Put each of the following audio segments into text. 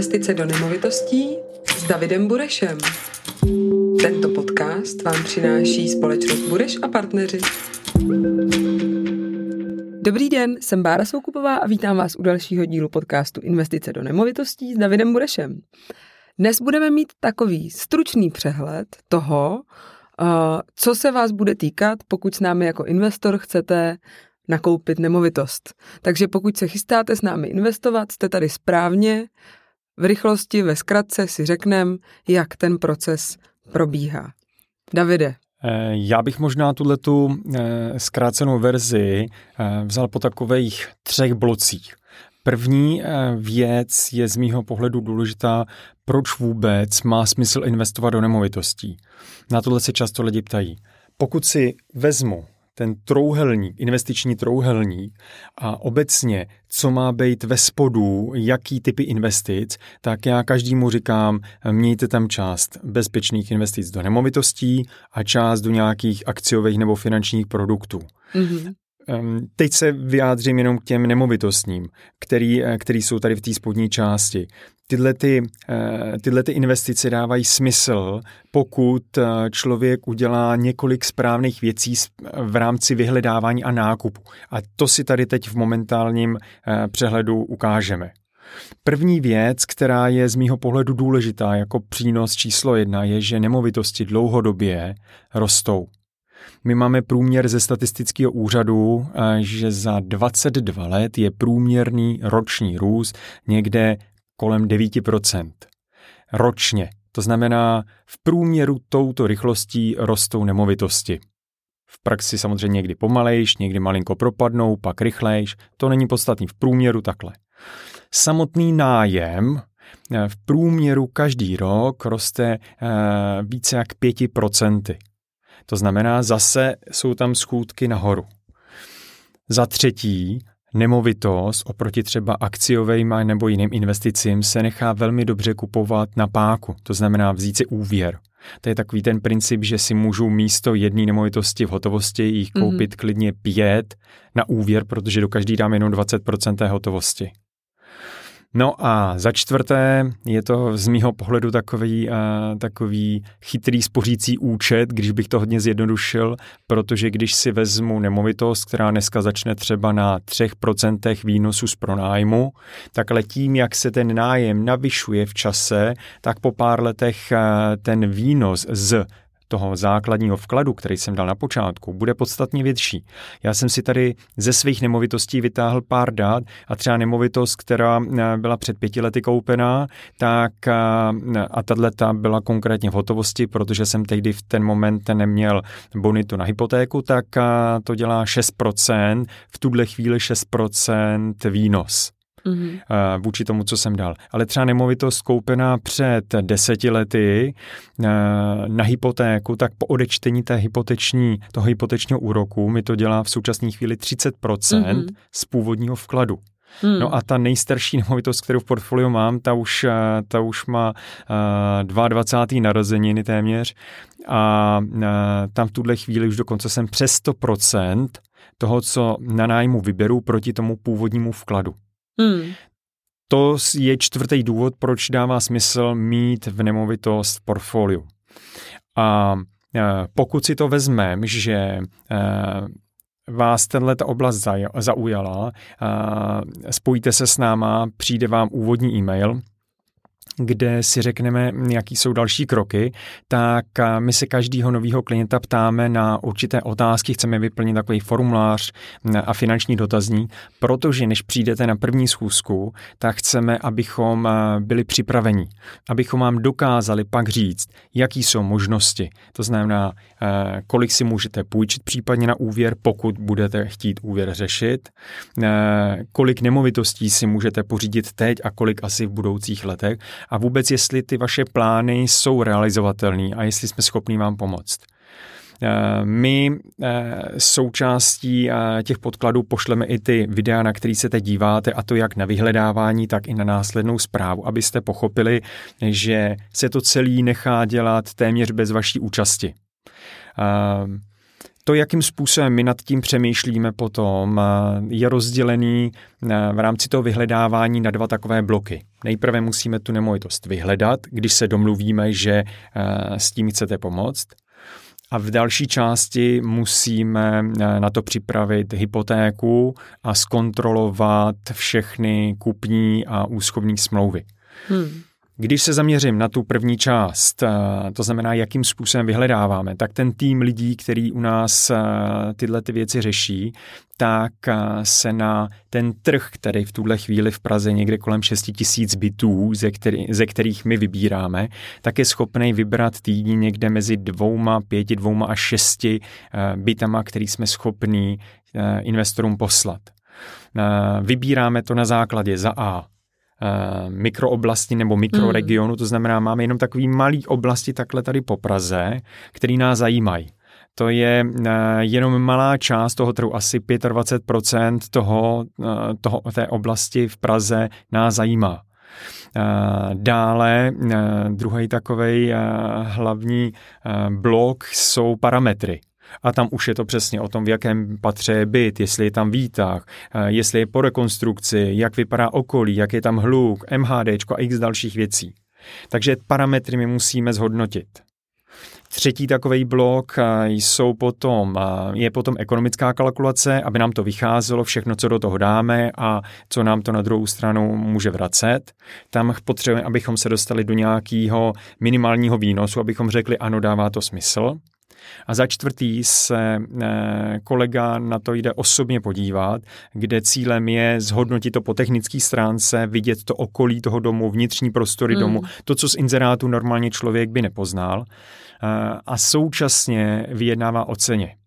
investice do nemovitostí s Davidem Burešem. Tento podcast vám přináší společnost Bureš a partneři. Dobrý den, jsem Bára Soukupová a vítám vás u dalšího dílu podcastu Investice do nemovitostí s Davidem Burešem. Dnes budeme mít takový stručný přehled toho, co se vás bude týkat, pokud s námi jako investor chcete nakoupit nemovitost. Takže pokud se chystáte s námi investovat, jste tady správně, v rychlosti, ve zkratce si řekneme, jak ten proces probíhá. Davide. Eh, já bych možná tuhle tu eh, zkrácenou verzi eh, vzal po takových třech blocích. První věc je z mýho pohledu důležitá, proč vůbec má smysl investovat do nemovitostí. Na tohle se často lidi ptají. Pokud si vezmu ten trouhelník, investiční trouhelník a obecně, co má být ve spodu, jaký typy investic, tak já každému říkám, mějte tam část bezpečných investic do nemovitostí a část do nějakých akciových nebo finančních produktů. Mm-hmm. Teď se vyjádřím jenom k těm nemovitostním, který, eh, který jsou tady v té spodní části. Tyhle, ty, eh, tyhle ty investice dávají smysl, pokud eh, člověk udělá několik správných věcí v rámci vyhledávání a nákupu. A to si tady teď v momentálním přehledu ukážeme. První věc, která je z mýho pohledu důležitá jako přínos číslo jedna, je, že nemovitosti dlouhodobě rostou. My máme průměr ze statistického úřadu, že za 22 let je průměrný roční růst někde kolem 9%. Ročně. To znamená, v průměru touto rychlostí rostou nemovitosti. V praxi samozřejmě někdy pomalejš, někdy malinko propadnou, pak rychlejš. To není podstatný. V průměru takhle. Samotný nájem v průměru každý rok roste více jak 5%. To znamená, zase jsou tam schůdky nahoru. Za třetí, nemovitost oproti třeba akciovým nebo jiným investicím se nechá velmi dobře kupovat na páku, to znamená vzít si úvěr. To je takový ten princip, že si můžu místo jedné nemovitosti v hotovosti jich mhm. koupit mm-hmm. klidně pět na úvěr, protože do každý dám jenom 20% té hotovosti. No a za čtvrté je to z mýho pohledu takový, uh, takový chytrý spořící účet, když bych to hodně zjednodušil, protože když si vezmu nemovitost, která dneska začne třeba na 3% výnosu z pronájmu, tak letím, jak se ten nájem navyšuje v čase, tak po pár letech uh, ten výnos z toho základního vkladu, který jsem dal na počátku, bude podstatně větší. Já jsem si tady ze svých nemovitostí vytáhl pár dát a třeba nemovitost, která eh, byla před pěti lety koupená, tak eh, a tato byla konkrétně v hotovosti, protože jsem tehdy v ten moment neměl bonitu na hypotéku, tak eh, to dělá 6%, v tuhle chvíli 6% výnos mm-hmm. vůči tomu, co jsem dal. Ale třeba nemovitost koupená před deseti lety na hypotéku, tak po odečtení té hypoteční, toho hypotečního úroku mi to dělá v současné chvíli 30% mm-hmm. z původního vkladu. Hmm. No a ta nejstarší nemovitost, kterou v portfoliu mám, ta už, ta už má uh, 22. narozeniny téměř a uh, tam v tuhle chvíli už dokonce jsem přes 100% toho, co na nájmu vyberu proti tomu původnímu vkladu. Hmm. To je čtvrtý důvod, proč dává smysl mít v nemovitost v portfoliu. A e, pokud si to vezmeme, že e, vás tenhle oblast zaujala, spojíte se s náma, přijde vám úvodní e-mail, kde si řekneme, jaký jsou další kroky, tak my se každého nového klienta ptáme na určité otázky, chceme vyplnit takový formulář a finanční dotazník, protože než přijdete na první schůzku, tak chceme, abychom byli připraveni, abychom vám dokázali pak říct, jaký jsou možnosti. To znamená, kolik si můžete půjčit případně na úvěr, pokud budete chtít úvěr řešit, kolik nemovitostí si můžete pořídit teď a kolik asi v budoucích letech a vůbec jestli ty vaše plány jsou realizovatelné a jestli jsme schopni vám pomoct. Eh, my eh, součástí eh, těch podkladů pošleme i ty videa, na který se teď díváte, a to jak na vyhledávání, tak i na následnou zprávu, abyste pochopili, že se to celý nechá dělat téměř bez vaší účasti. To, jakým způsobem my nad tím přemýšlíme potom, je rozdělený v rámci toho vyhledávání na dva takové bloky. Nejprve musíme tu nemovitost vyhledat, když se domluvíme, že s tím chcete pomoct. A v další části musíme na to připravit hypotéku a zkontrolovat všechny kupní a úschovní smlouvy. Hmm. Když se zaměřím na tu první část, eh, to znamená, jakým způsobem vyhledáváme, tak ten tým lidí, který u nás eh, tyhle ty věci řeší, tak eh, se na ten trh, který v tuhle chvíli v Praze někde kolem 6 tisíc bytů, ze, který, ze kterých my vybíráme, tak je schopný vybrat týdní někde mezi dvouma, pěti, dvouma a šesti bytama, který jsme schopní investorům poslat. Vybíráme to na základě za A mikrooblasti nebo mikroregionu, to znamená, máme jenom takový malý oblasti takhle tady po Praze, který nás zajímají. To je eh, jenom malá část toho trhu, asi 25% toho, eh, toho, té oblasti v Praze nás zajímá. Dále druhý takový hlavní blok jsou parametry. A tam už je to přesně o tom, v jakém patře je byt, jestli je tam výtah, eh, jestli je po rekonstrukci, jak vypadá okolí, jak je tam hluk, MHD a x dalších věcí. Takže parametry my musíme zhodnotit. Třetí takový blok eh, jsou potom, eh, je potom ekonomická kalkulace, aby nám to vycházelo, všechno, co do toho dáme a co nám to na druhou stranu může vracet. Tam potřebujeme, abychom se dostali do nějakého minimálního výnosu, abychom řekli, ano, dává to smysl. A za čtvrtý se eh, kolega na to jde osobně podívat, kde cílem je zhodnotit to po technické stránce, vidět to okolí toho domu, vnitřní prostory hmm. domu, to, co z inzerátu normálně člověk by nepoznal eh, a současně vyjednává o ceně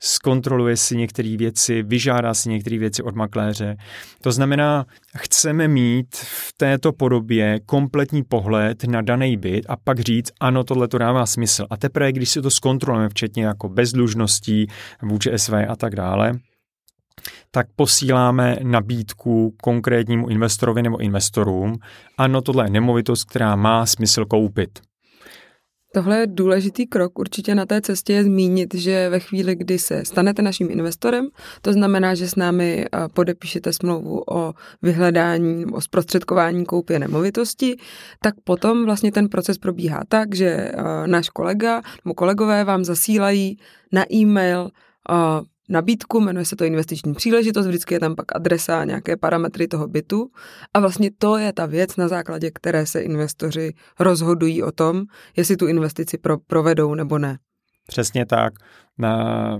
zkontroluje si některé věci, vyžádá si některé věci od makléře. To znamená, chceme mít v této podobě kompletní pohled na daný byt a pak říct, ano, tohle to dává smysl. A teprve, když si to zkontrolujeme, včetně jako bezdlužností vůči SV a tak dále, tak posíláme nabídku konkrétnímu investorovi nebo investorům. Ano, tohle je nemovitost, která má smysl koupit. Tohle je důležitý krok určitě na té cestě je zmínit, že ve chvíli, kdy se stanete naším investorem, to znamená, že s námi podepíšete smlouvu o vyhledání o zprostředkování koupě nemovitosti, tak potom vlastně ten proces probíhá tak, že náš kolega nebo kolegové vám zasílají na e-mail nabídku, jmenuje se to investiční příležitost, vždycky je tam pak adresa a nějaké parametry toho bytu a vlastně to je ta věc, na základě které se investoři rozhodují o tom, jestli tu investici pro, provedou nebo ne. Přesně tak. Na,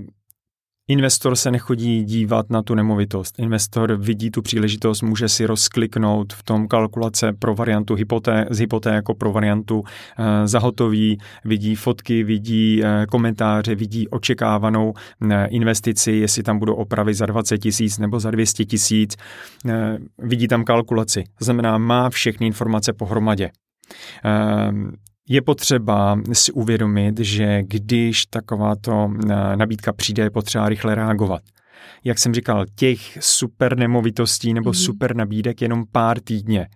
Investor se nechodí dívat na tu nemovitost. Investor vidí tu příležitost, může si rozkliknout v tom kalkulace pro variantu hypoté, z hypoté jako pro variantu e, zahotoví, vidí fotky, vidí e, komentáře, vidí očekávanou e, investici, jestli tam budou opravy za 20 tisíc nebo za 200 tisíc, e, vidí tam kalkulaci. Znamená, má všechny informace pohromadě. Je potřeba si uvědomit, že když takováto eh, nabídka přijde, je potřeba rychle reagovat. Jak jsem říkal, těch super nemovitostí nebo mm-hmm. super nabídek jenom pár týdně.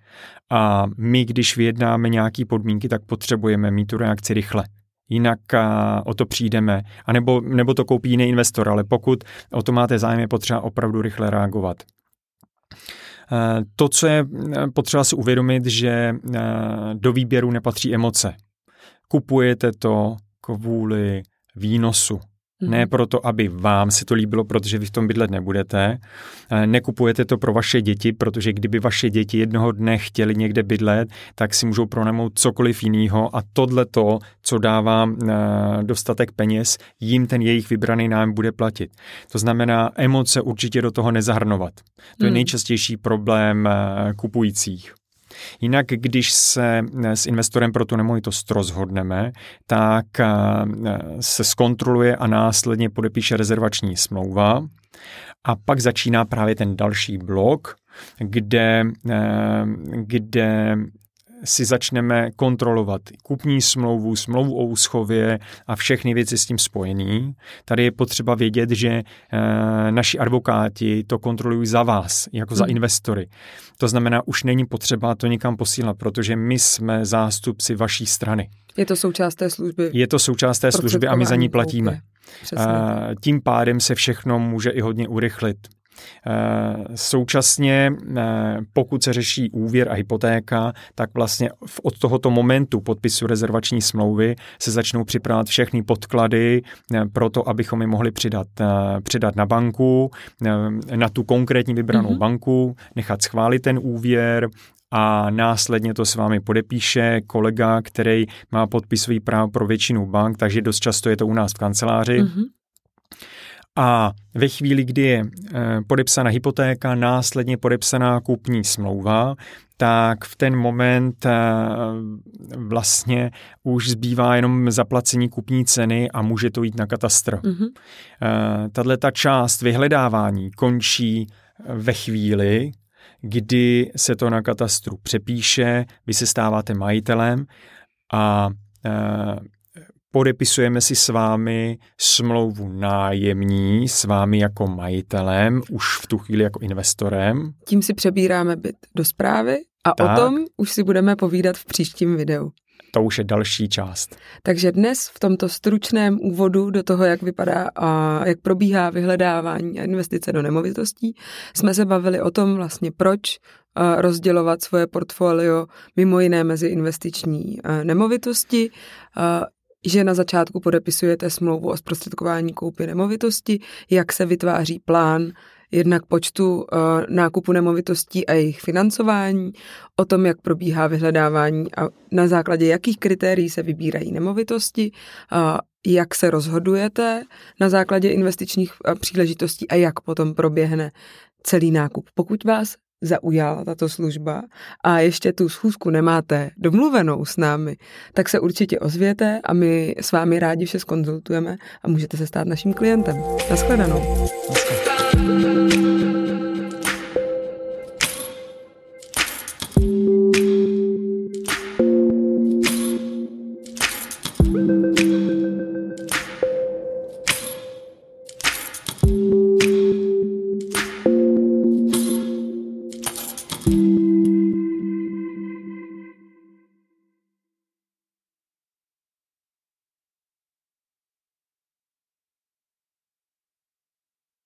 A my, když vyjednáme nějaké podmínky, tak potřebujeme mít tu reakci rychle jinak eh, o to přijdeme, a nebo, nebo to koupí jiný investor, ale pokud o to máte zájem, je potřeba opravdu rychle reagovat. Eh, to, co je eh, potřeba si uvědomit, že eh, do výběru nepatří emoce. Kupujete to kvůli výnosu. Ne mhm. proto, aby vám se to líbilo, protože vy v tom bydlet nebudete. Nekupujete to pro vaše děti, protože kdyby vaše děti jednoho dne chtěli někde bydlet, tak si můžou pronajmout cokoliv jiného a tohle to, co dává dostatek peněz, jim ten jejich vybraný nám bude platit. To znamená, emoce určitě do toho nezahrnovat. To je hmm. nejčastější problém kupujících. Jinak, když se eh, s investorem pro tu nemovitost rozhodneme, tak eh, se zkontroluje a následně podepíše rezervační smlouva. A pak začíná právě ten další blok, kde, eh, kde si začneme kontrolovat kupní smlouvu, smlouvu o úschově a všechny věci s tím spojený. Tady je potřeba vědět, že e, naši advokáti to kontrolují za vás, jako za hmm. investory. To znamená, už není potřeba to nikam posílat, protože my jsme zástupci vaší strany. Je to součást té služby. Je to součást té služby a my za ní platíme. Přesně. tím pádem se všechno může i hodně urychlit. Současně, pokud se řeší úvěr a hypotéka, tak vlastně od tohoto momentu podpisu rezervační smlouvy se začnou připravovat všechny podklady pro to, abychom je mohli přidat, přidat na banku, na tu konkrétní vybranou mm-hmm. banku, nechat schválit ten úvěr, a následně to s vámi podepíše kolega, který má podpisový právo pro většinu bank, takže dost často je to u nás v kanceláři. Mm-hmm. A ve chvíli, kdy je eh, podepsána hypotéka, následně podepsaná kupní smlouva, tak v ten moment eh, vlastně už zbývá jenom zaplacení kupní ceny a může to jít na katastr. Mm-hmm. Tahle ta část vyhledávání končí ve chvíli, kdy se to na katastru přepíše, vy se stáváte majitelem a podepisujeme si s vámi smlouvu nájemní, s vámi jako majitelem, už v tu chvíli jako investorem. Tím si přebíráme byt do zprávy a tak. o tom už si budeme povídat v příštím videu to už je další část. Takže dnes v tomto stručném úvodu do toho, jak vypadá a jak probíhá vyhledávání a investice do nemovitostí, jsme se bavili o tom vlastně, proč rozdělovat svoje portfolio mimo jiné mezi investiční nemovitosti, že na začátku podepisujete smlouvu o zprostředkování koupy nemovitosti, jak se vytváří plán jednak počtu uh, nákupu nemovitostí a jejich financování, o tom, jak probíhá vyhledávání a na základě jakých kritérií se vybírají nemovitosti, uh, jak se rozhodujete na základě investičních uh, příležitostí a jak potom proběhne celý nákup. Pokud vás zaujala tato služba a ještě tu schůzku nemáte domluvenou s námi, tak se určitě ozvěte a my s vámi rádi vše skonzultujeme a můžete se stát naším klientem. Naschledanou. Naschledanou.